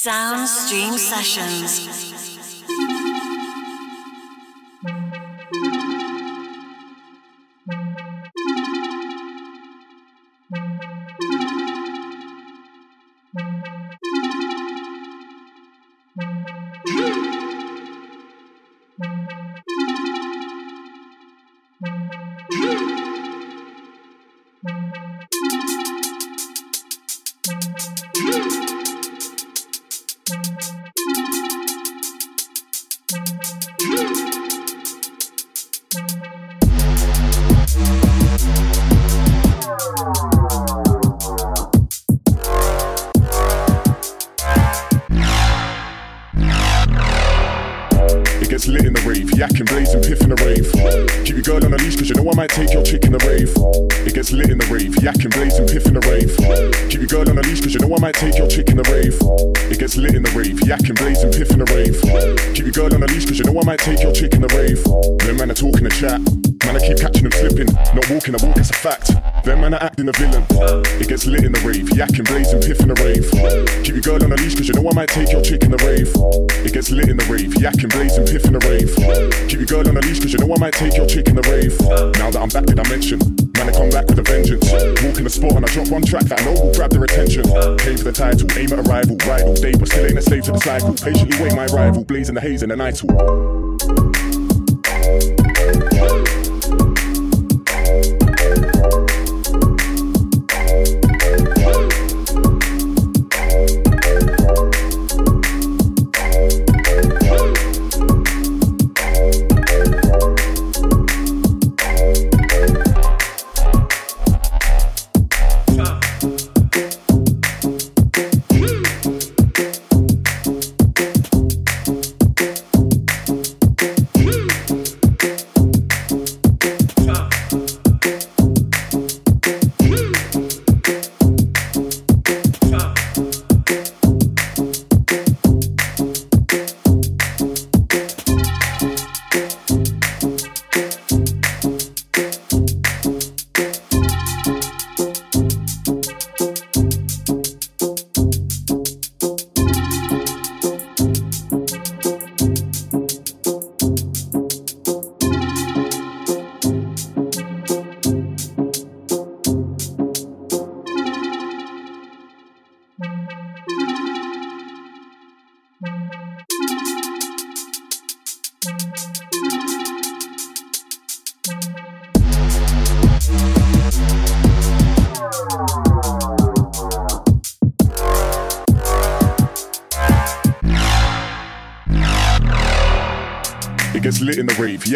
Soundstream Sessions. But Still ain't a slave to the cycle. Patiently wait my rival, blazing the haze in the night.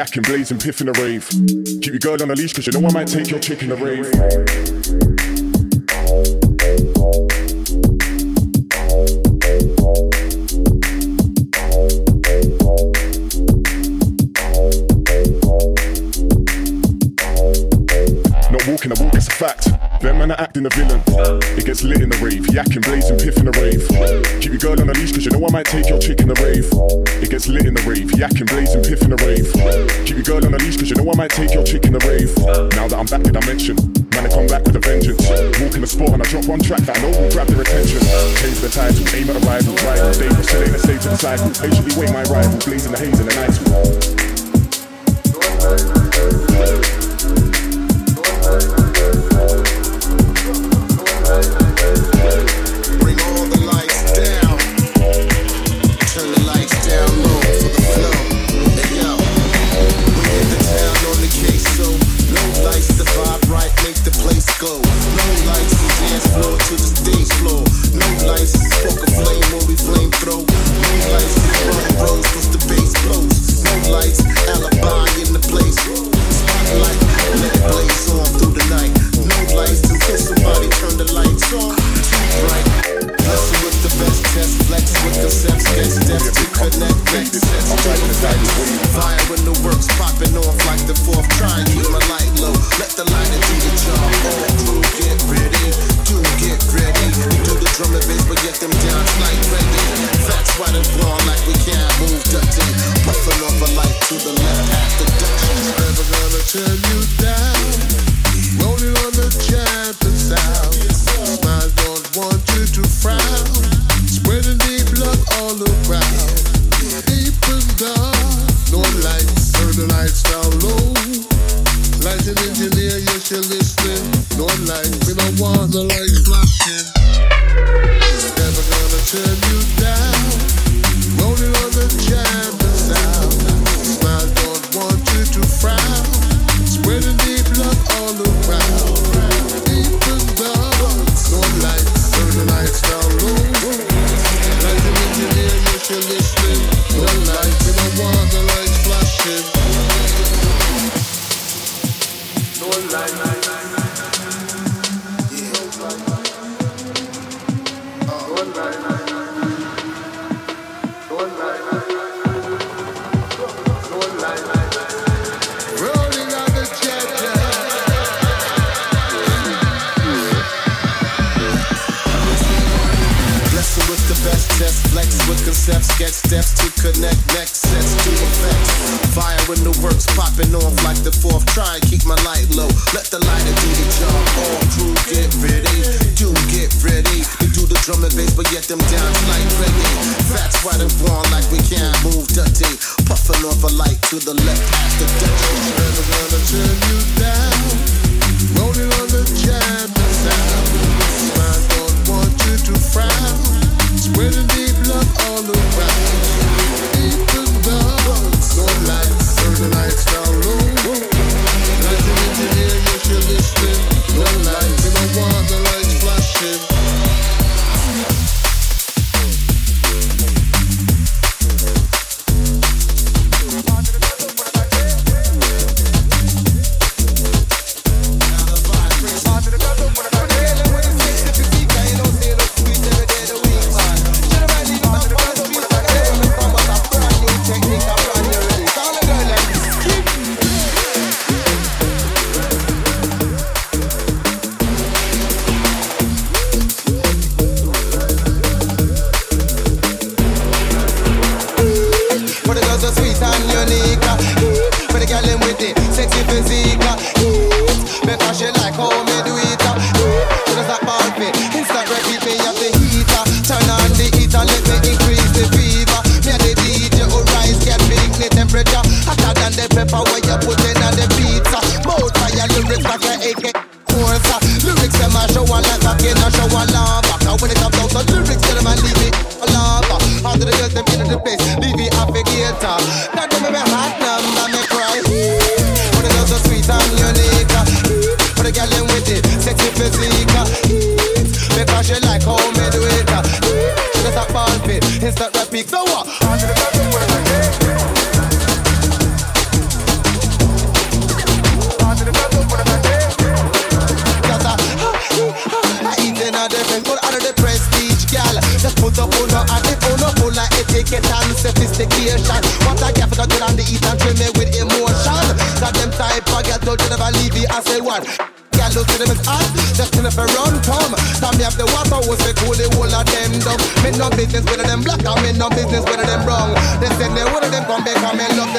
Yakking, blazing, piffing the rave. Keep your girl on a leash, cause you know I might take your chick in the rave. Not walking a walk, it's a fact. Them man are acting a villain. It gets lit in the rave, yakking, blazing, piffing the rave. Keep your girl on a leash, cause you know I might take your chick in the rave. It gets lit in the rave, yakking, blazing, piffing the rave leash, cause you know I might take your chick in the rave. Now that I'm back in dimension, man, I come back with a vengeance. Walk in the spot and I drop one track that I know will grab their attention. Change the title, aim at a rival, rival, stay for silly, stay to the cycle. Patiently wait my rival, blazing the haze in the night. Rose the bass blows.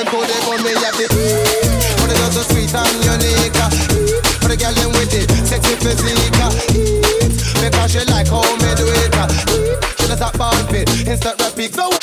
tempo, they gon' me happy. But it's not so sweet and unique. Uh. For the girl, them with it, sexy physique. Uh. Because she like how me do uh. it. She does that bump it, instant repeat. So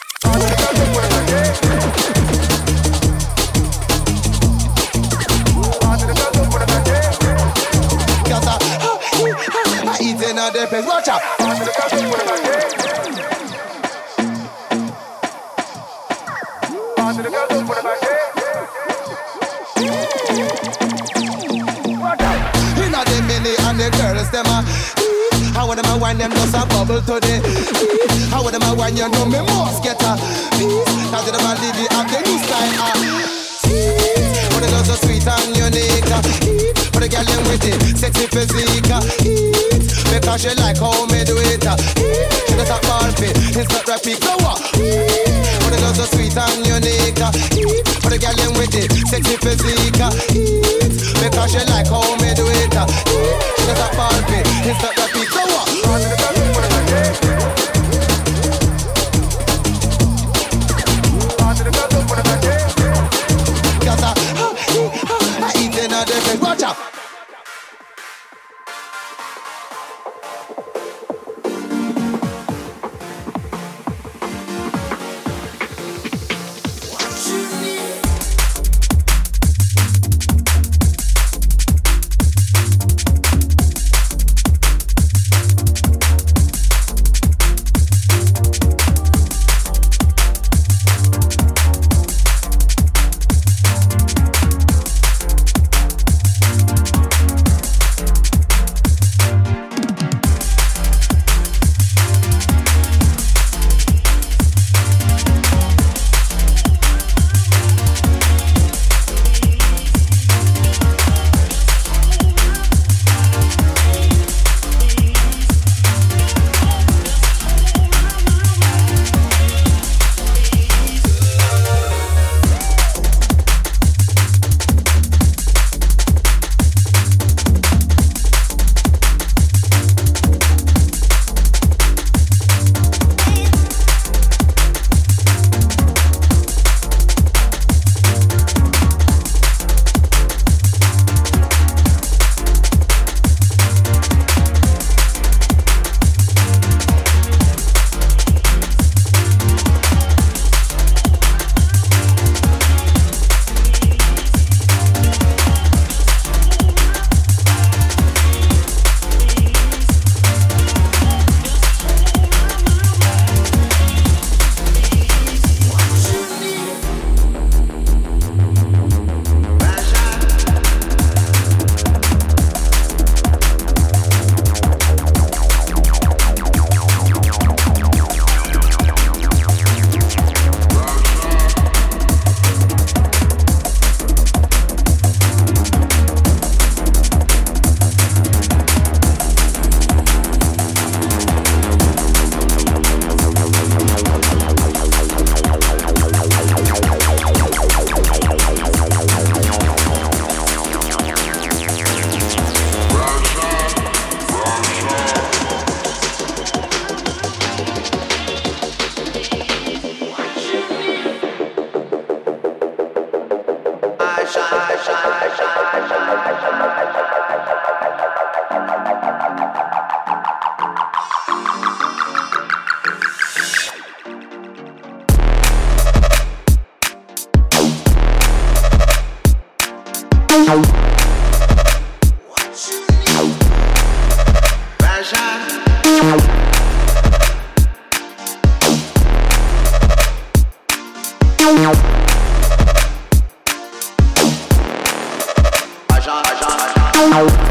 agent, agent, agent.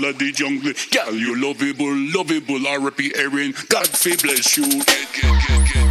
melody jungle. Girl, you lovable, lovable, R.P. Erin. God, fi bless you. Get, get, get,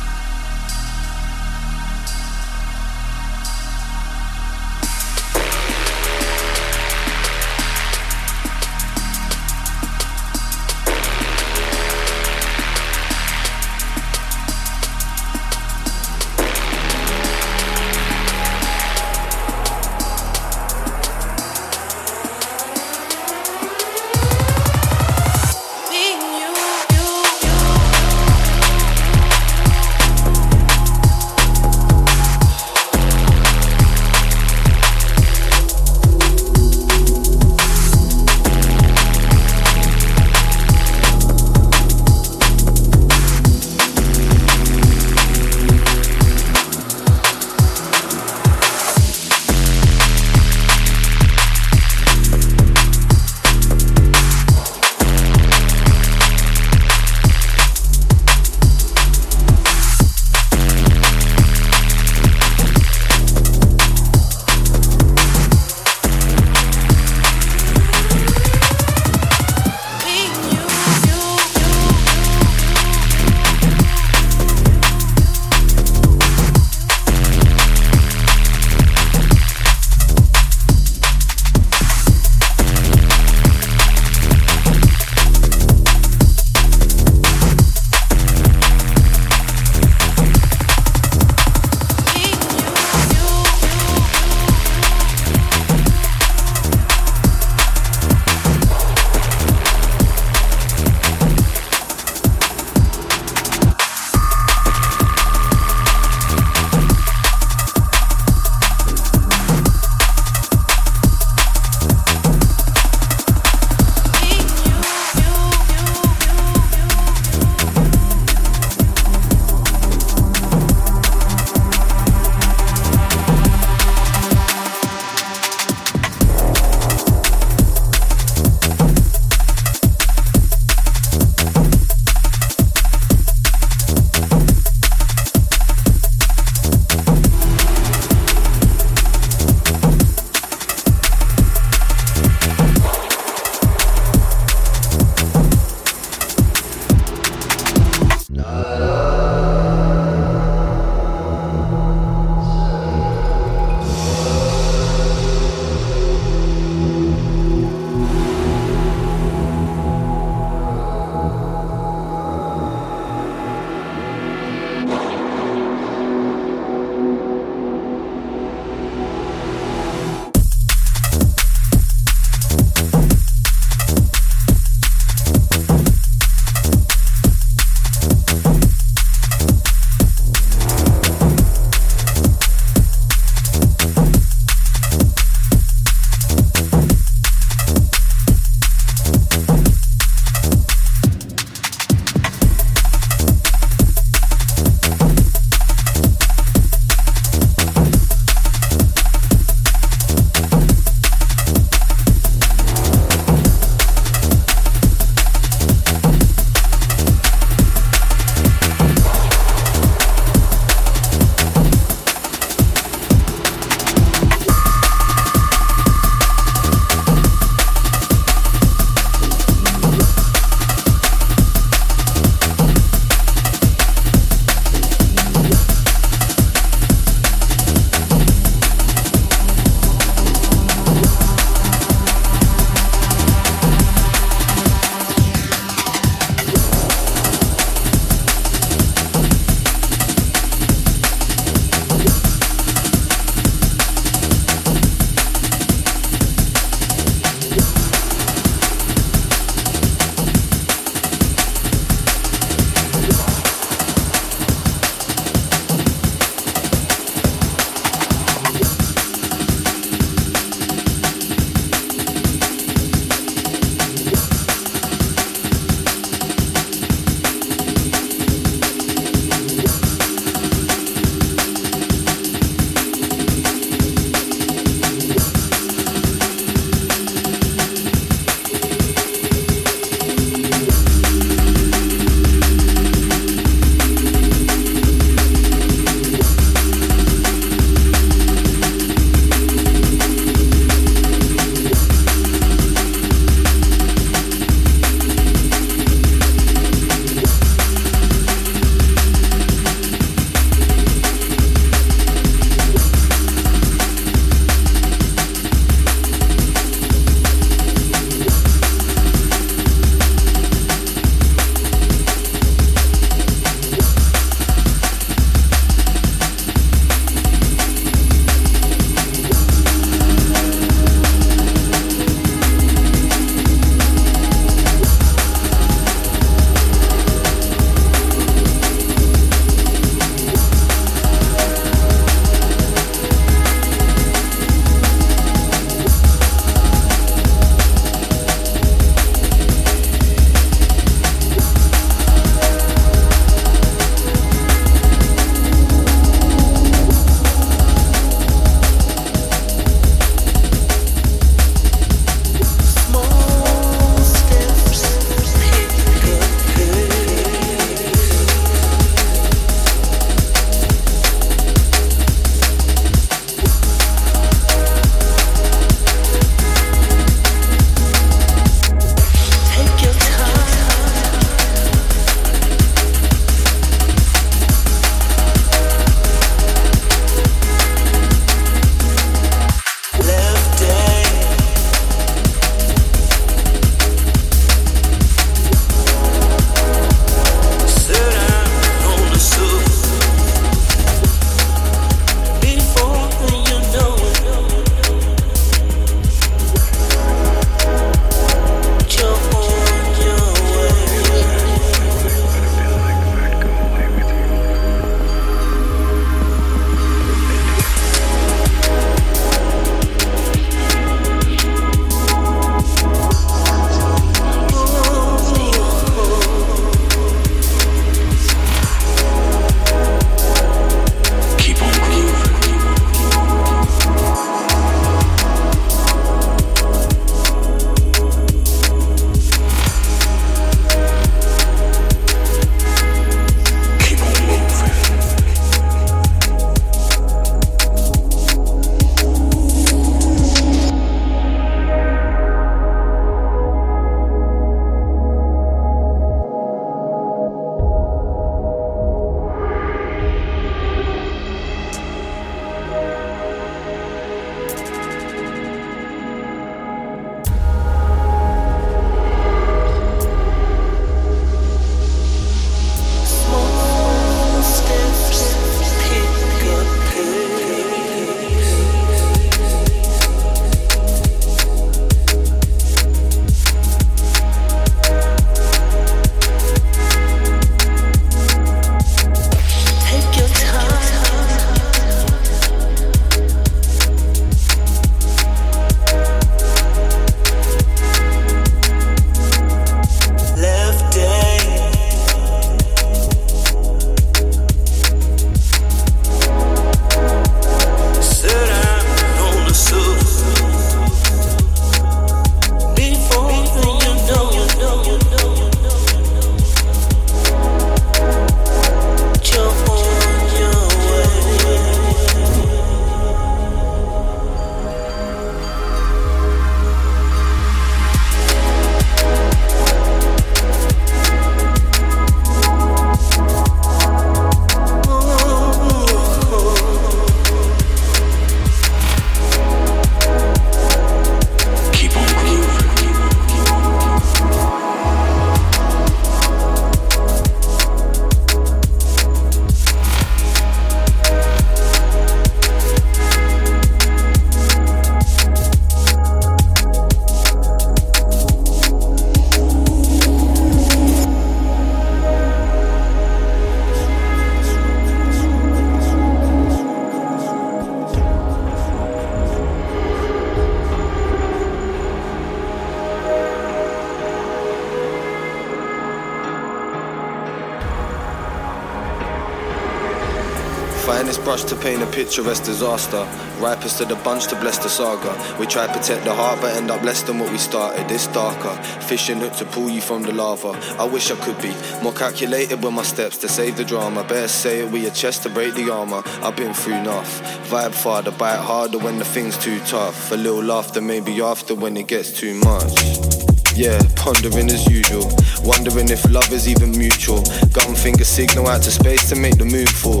Brush to paint a picturesque disaster. Ripest of the bunch to bless the saga. We try to protect the heart, but end up less than what we started. It's darker. Fishing hook to pull you from the lava. I wish I could be more calculated with my steps to save the drama. Better say it with your chest to break the armor. I've been through enough. Vibe farther, bite harder when the thing's too tough. A little laughter maybe after when it gets too much. Yeah, pondering as usual. Wondering if love is even mutual. Gun finger signal out to space to make the move for.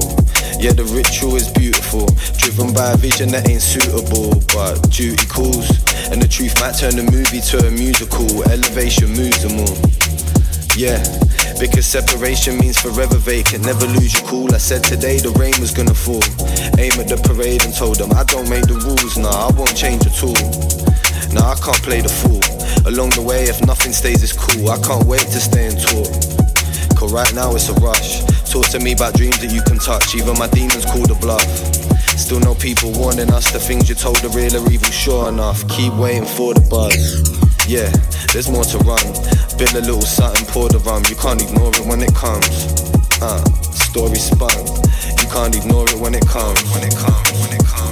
Yeah, the ritual is beautiful. Driven by a vision that ain't suitable. But duty calls. And the truth might turn the movie to a musical. Elevation moves them all. Yeah, because separation means forever vacant. Never lose your cool. I said today the rain was gonna fall. Aim at the parade and told them I don't make the rules. Nah, I won't change at all. Nah, I can't play the fool. Along the way, if nothing stays, it's cool. I can't wait to stay and talk. Cause right now it's a rush. Talk to me about dreams that you can touch. Even my demons call the bluff. Still no people warning us the things you're told are real or even sure enough. Keep waiting for the buzz. Yeah, there's more to run. Build a little something, pour the rum. You can't ignore it when it comes. Uh, story spun. You can't ignore it when it comes. When it comes. When it comes.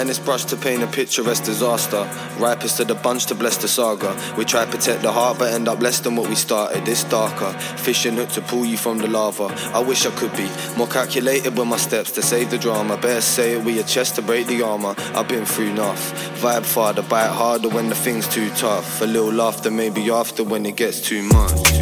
Finest brush to paint a picturesque disaster. Ripest of the bunch to bless the saga. We try protect the heart, but end up less than what we started. It's darker. Fishing hook to pull you from the lava. I wish I could be more calculated with my steps to save the drama. Better say it with your chest to break the armor. I've been through enough. Vibe farther, bite harder when the thing's too tough. A little laughter maybe after when it gets too much.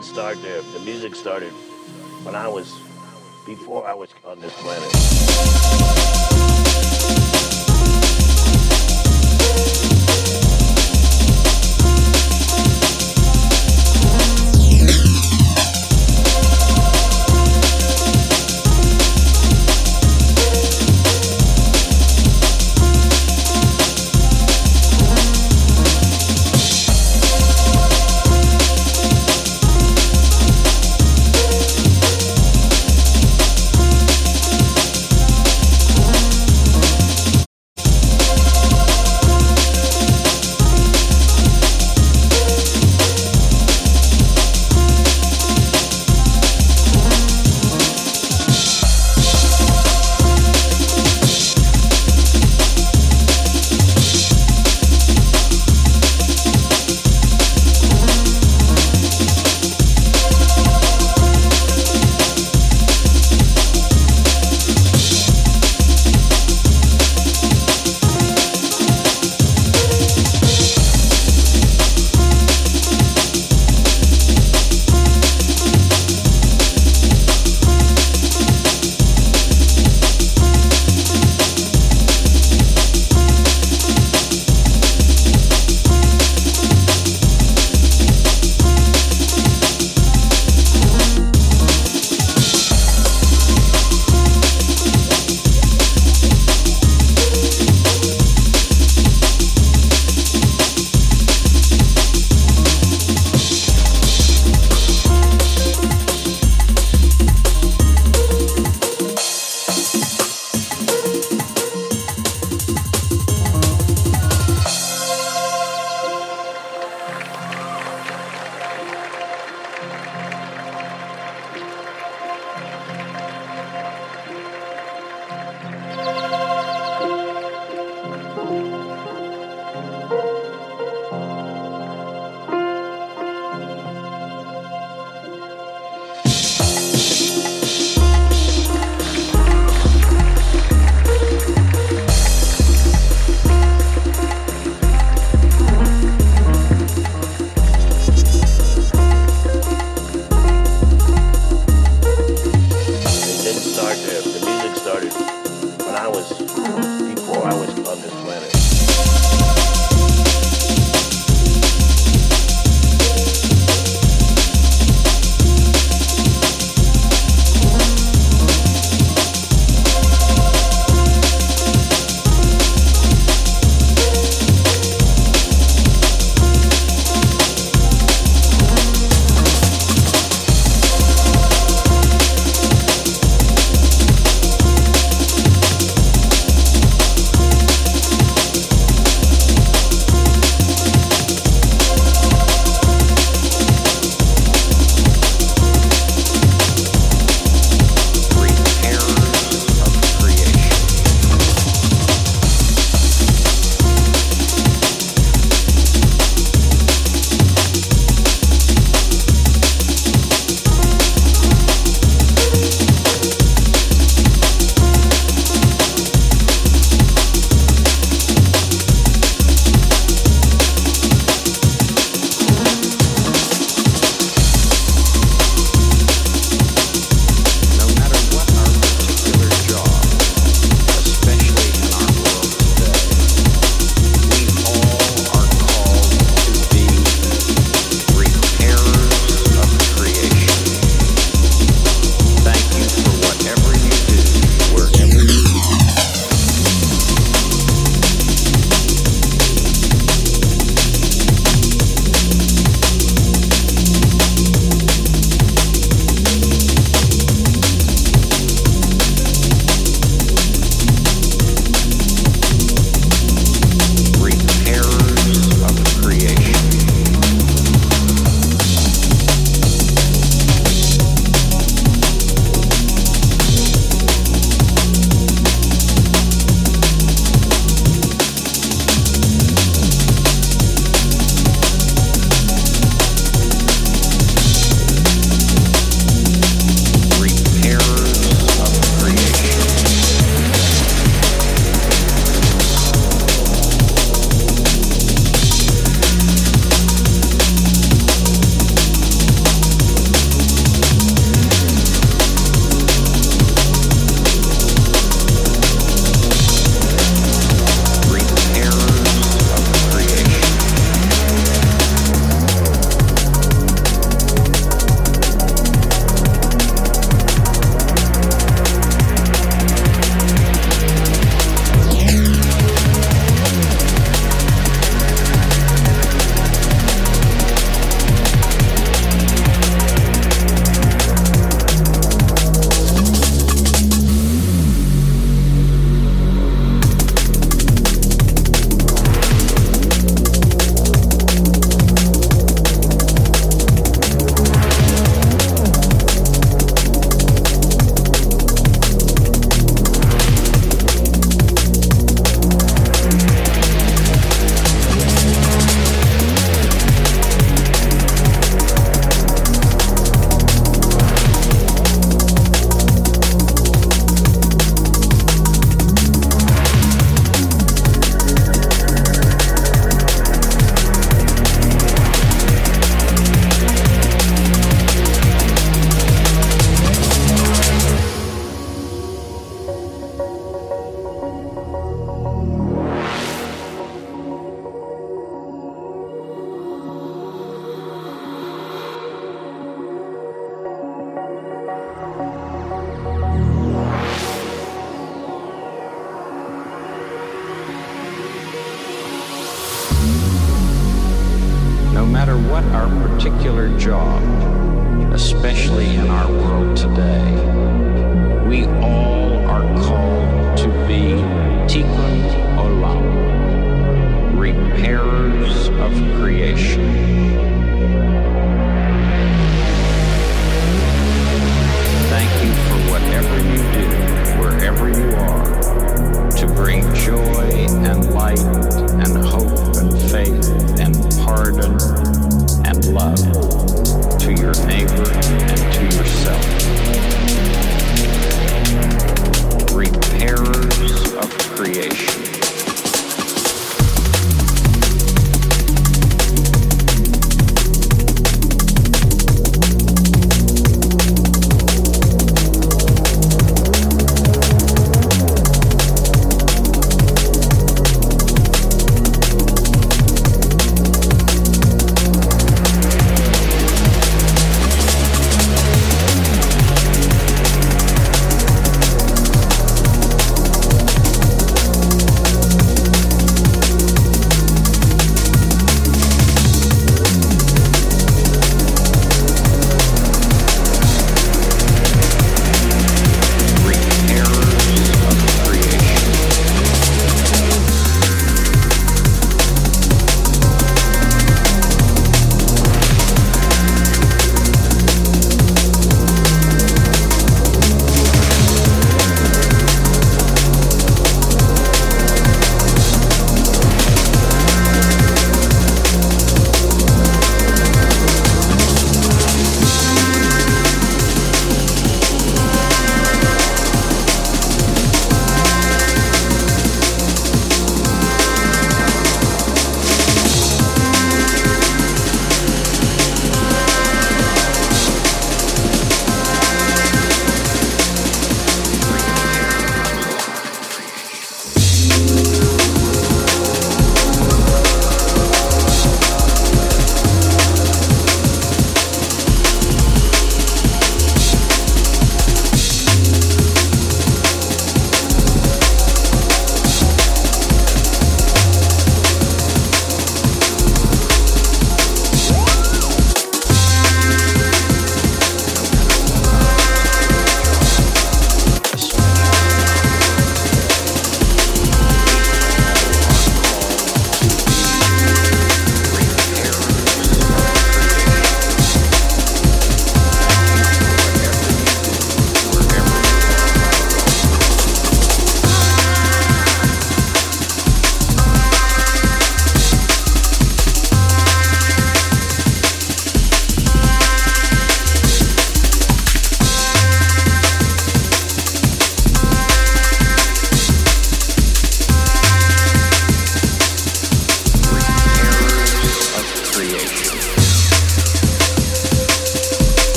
Didn't start there. The music started when I was, before I was on this planet.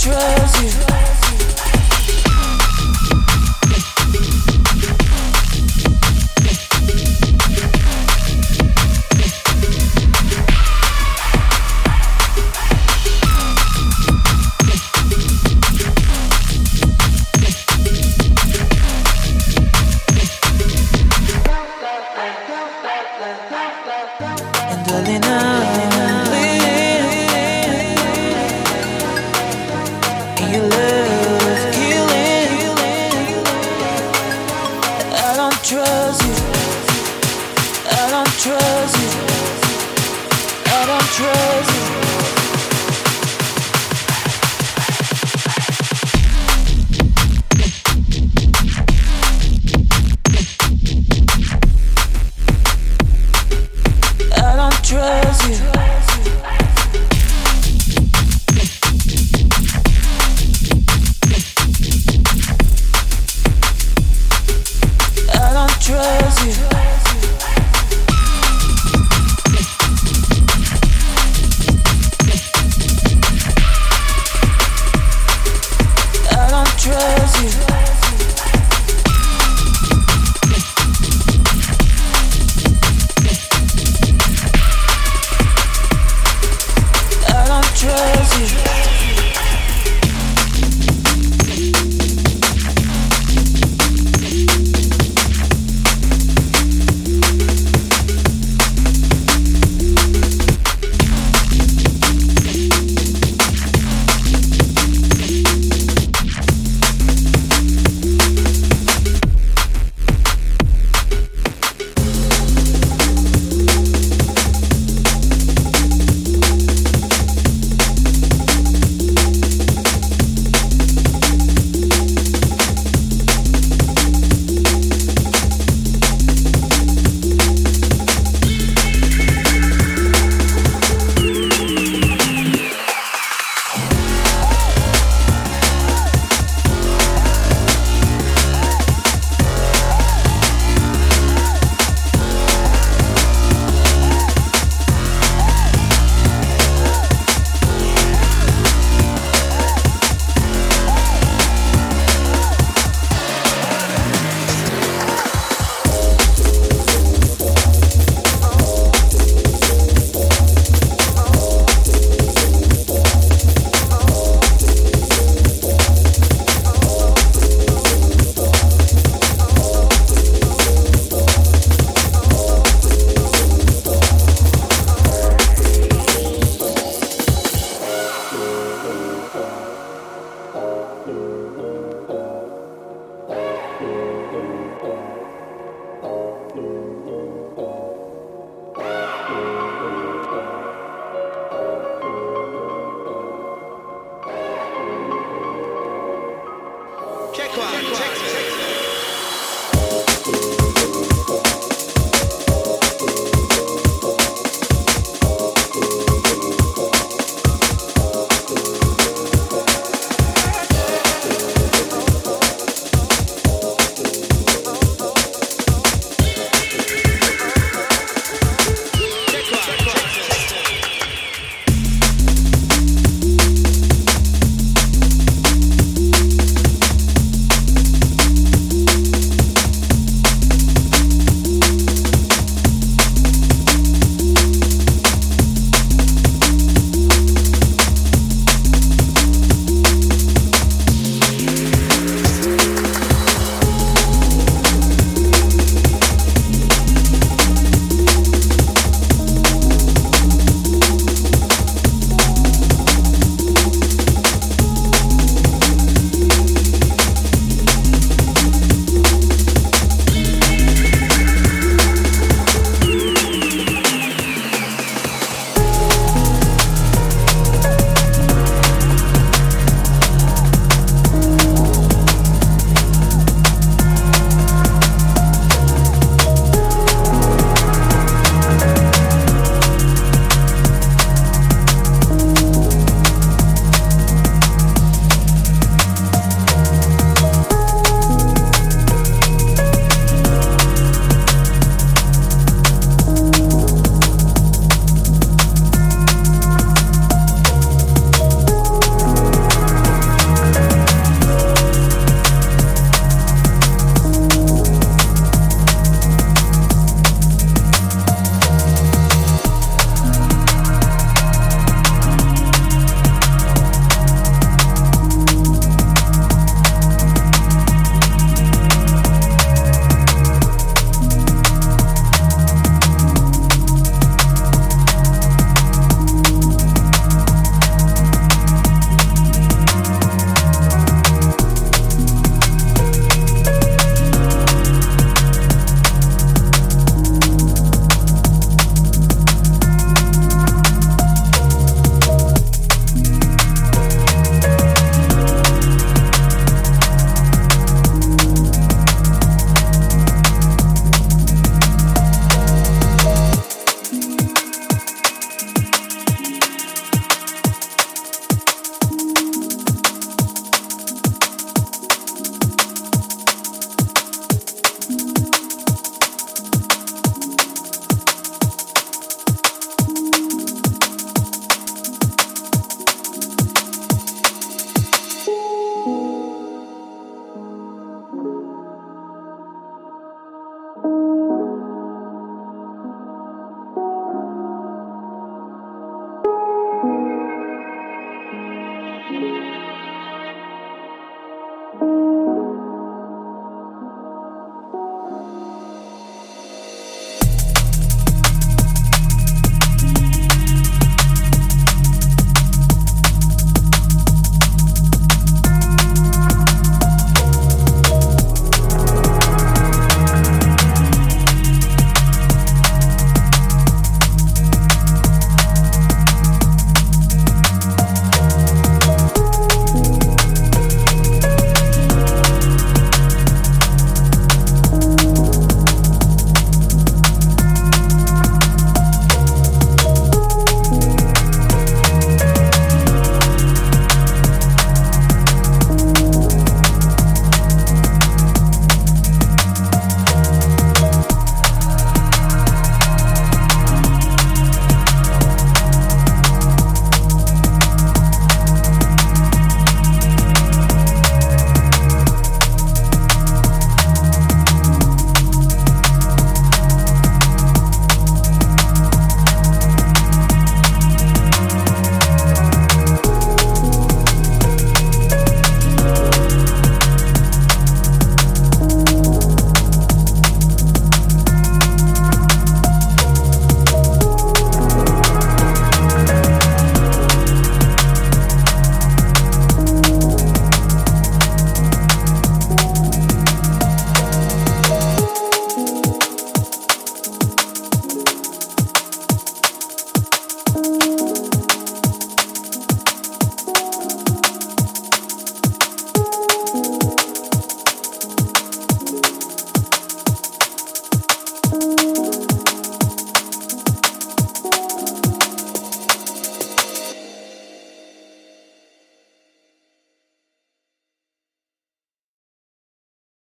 drug